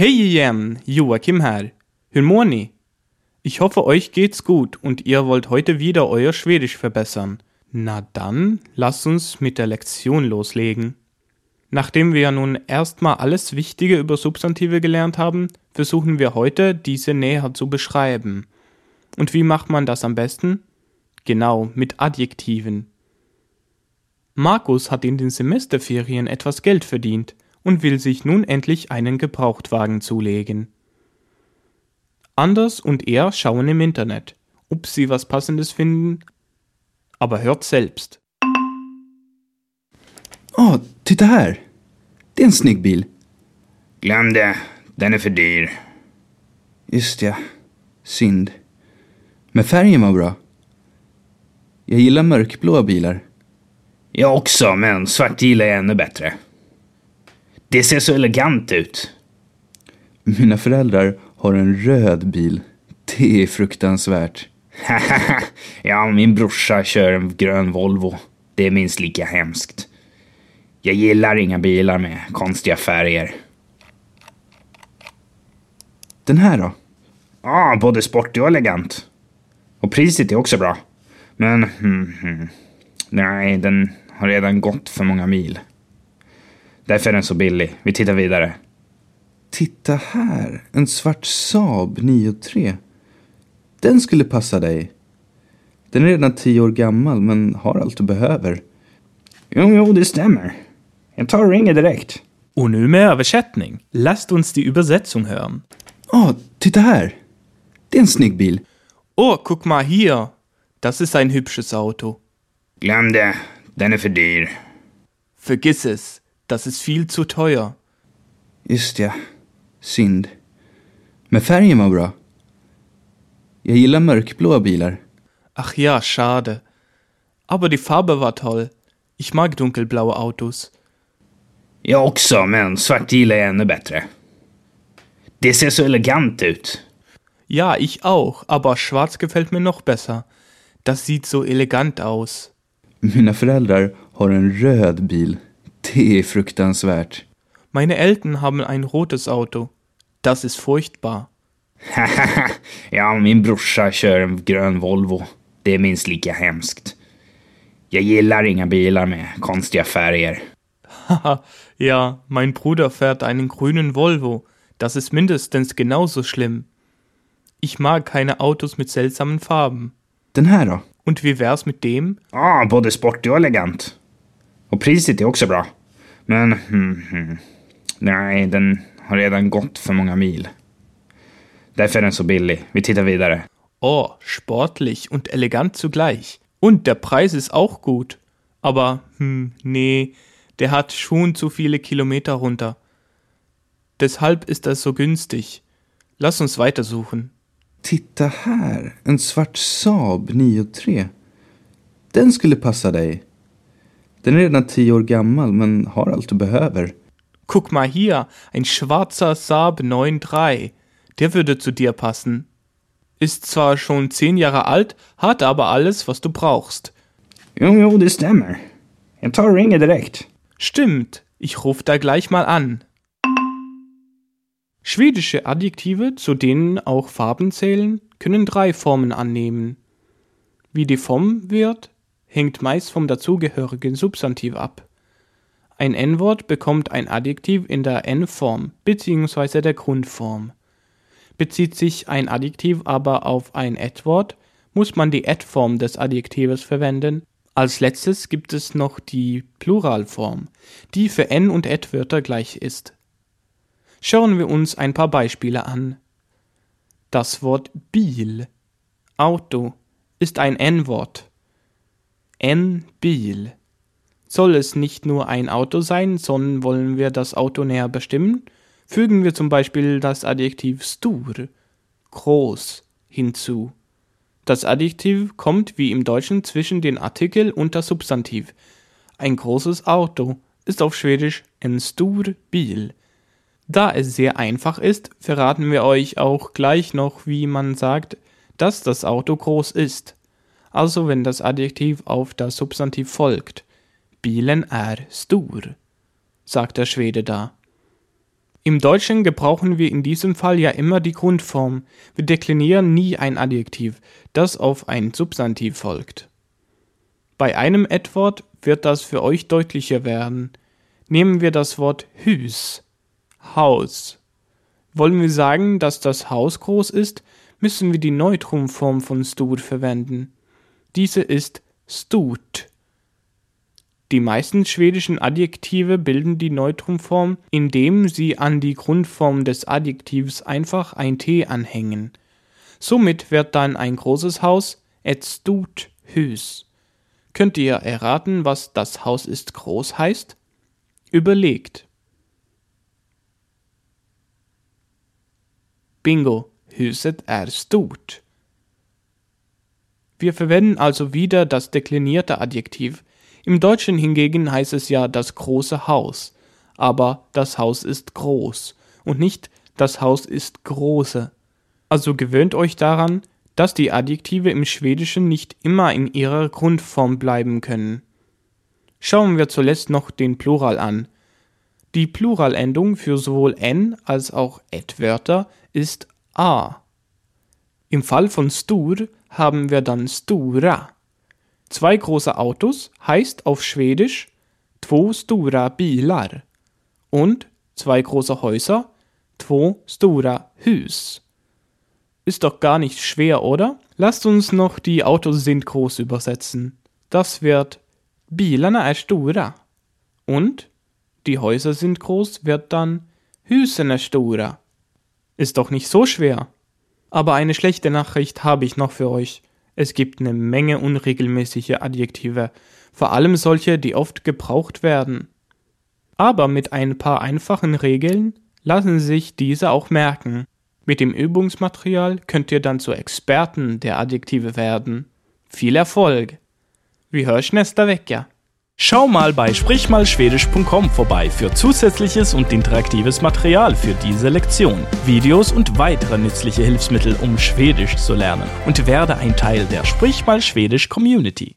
Hej igen, Joakim här. Hur mår ni? Ich hoffe, euch geht's gut und ihr wollt heute wieder euer Schwedisch verbessern. Na dann, lasst uns mit der Lektion loslegen. Nachdem wir nun erstmal alles Wichtige über Substantive gelernt haben, versuchen wir heute, diese näher zu beschreiben. Und wie macht man das am besten? Genau, mit Adjektiven. Markus hat in den Semesterferien etwas Geld verdient und will sich nun endlich einen Gebrauchtwagen zulegen. Anders und er schauen im Internet, ob sie was Passendes finden, aber hört selbst. Åh, titta här! Det är en snygg bil. Glöm det. Den är för dyr. Just ja. Synd. Men färgen var bra. Jag gillar mörkblåa bilar. Jag också, men svart gillar jag ännu bättre. Det ser så elegant ut. Mina föräldrar har en röd bil. Det är fruktansvärt. ja, min brorsa kör en grön Volvo. Det är minst lika hemskt. Jag gillar inga bilar med konstiga färger. Den här då? Ja, både sportig och elegant. Och priset är också bra. Men, hmm, hmm. nej, den har redan gått för många mil. Därför är den så billig. Vi tittar vidare. Titta här, en svart Saab 9-3. Den skulle passa dig. Den är redan tio år gammal men har allt du behöver. Jo, jo, det stämmer. Jag tar och ringer direkt. Und nu med översättning. Lasst uns die Übersetzung hören. Åh, titta här! Det är en snygg bil. Oh, guck mal hier. Das ist ein hübsches Auto. Glöm det. Den är för dyr. Vergiss es. Das ist viel zu teuer. Just ja. Synd. Men färgen var bra. Jag gillar mörkblåa bilar. Ach ja, schade. Aber die Farbe war toll. Ich mag dunkelblaue Autos. Jag också, men svart gillar jag ännu bättre. Det ser så elegant ut. Ja, ich auch, aber schwarz gefällt mir noch besser. Das sieht so elegant aus. Mina föräldrar har en röd bil. Det är fruktansvärt. Meine Eltern haben ein rotes Auto. Das ist furchtbar. ja, min brorsa kör en grön Volvo. Det är minst lika hemskt. Jag gillar inga bilar med konstiga färger. Haha, ja, mein Bruder fährt einen grünen Volvo. Das ist mindestens genauso schlimm. Ich mag keine Autos mit seltsamen Farben. Den här då? Und wie wär's mit dem? Ja, både sportig och elegant. Och priset är också bra. Men, hmm, nej, den har redan gått för många mil. Därför är den så billig. Vi tittar vidare. Oh, sportlich und elegant zugleich. Und der Preis ist auch gut. Aber, hm, nee, der hat schon zu viele Kilometer runter. Deshalb ist er so günstig. Lass uns weitersuchen. Titta här, en svart Saab 9-3. Den skulle passa dig. Den är redan tio år gammal men har allt du behöver. Guck mal hier, ein schwarzer Saab 9.3. Der würde zu dir passen. Ist zwar schon zehn Jahre alt, hat aber alles, was du brauchst. Jo, jo, det stämmer. Jag tar och ringer direkt. Stimmt, ich ruf da gleich mal an. Schwedische Adjektive, zu denen auch Farben zählen, können drei Formen annehmen. Wie die Form wird, hängt meist vom dazugehörigen Substantiv ab. Ein N-Wort bekommt ein Adjektiv in der N-Form bzw. der Grundform. Bezieht sich ein Adjektiv aber auf ein Et-Wort, muss man die Et-Form des Adjektives verwenden. Als letztes gibt es noch die Pluralform, die für N- und Et-Wörter gleich ist. Schauen wir uns ein paar Beispiele an. Das Wort Bil, Auto, ist ein N-Wort. N-Bil. Soll es nicht nur ein Auto sein, sondern wollen wir das Auto näher bestimmen, fügen wir zum Beispiel das Adjektiv stur, groß, hinzu. Das Adjektiv kommt wie im Deutschen zwischen den Artikel und das Substantiv. Ein großes Auto ist auf Schwedisch en stor bil. Da es sehr einfach ist, verraten wir euch auch gleich noch, wie man sagt, dass das Auto groß ist. Also wenn das Adjektiv auf das Substantiv folgt. Bilen är stor, sagt der Schwede da. Im Deutschen gebrauchen wir in diesem Fall ja immer die Grundform. Wir deklinieren nie ein Adjektiv, das auf ein Substantiv folgt. Bei einem Edwort wird das für euch deutlicher werden. Nehmen wir das Wort Hüs, Haus. Wollen wir sagen, dass das Haus groß ist, müssen wir die Neutronform von stur verwenden. Diese ist stut. Die meisten schwedischen Adjektive bilden die Neutronform, indem sie an die Grundform des Adjektivs einfach ein T anhängen. Somit wird dann ein großes Haus et stort hus. Könnt ihr erraten, was das Haus ist groß heißt? Überlegt. Bingo, huset är stort. Wir verwenden also wieder das deklinierte Adjektiv, im Deutschen hingegen heißt es ja das große Haus, aber das Haus ist groß und nicht das Haus ist große. Also gewöhnt euch daran, dass die Adjektive im Schwedischen nicht immer in ihrer Grundform bleiben können. Schauen wir zuletzt noch den Plural an. Die Pluralendung für sowohl n als auch et-Wörter ist a. Im Fall von stur haben wir dann stura. Zwei große Autos heißt auf Schwedisch två stora bilar und zwei große Häuser två stora hus. Ist doch gar nicht schwer, oder? Lasst uns noch die Autos sind groß übersetzen. Das wird Bilarna är stora. Und die Häuser sind groß wird dann Husen är stora. Ist doch nicht so schwer. Aber eine schlechte Nachricht habe ich noch für euch. Es gibt eine Menge unregelmäßige Adjektive, vor allem solche, die oft gebraucht werden. Aber mit ein paar einfachen Regeln lassen sich diese auch merken. Mit dem Übungsmaterial könnt ihr dann zu Experten der Adjektive werden. Viel Erfolg! Wir hören nästa vecka. Schau mal bei sprichmalschwedisch.com vorbei für zusätzliches und interaktives Material für diese Lektion, Videos und weitere nützliche Hilfsmittel, um Schwedisch zu lernen und werde ein Teil der Sprich mal Schwedisch Community.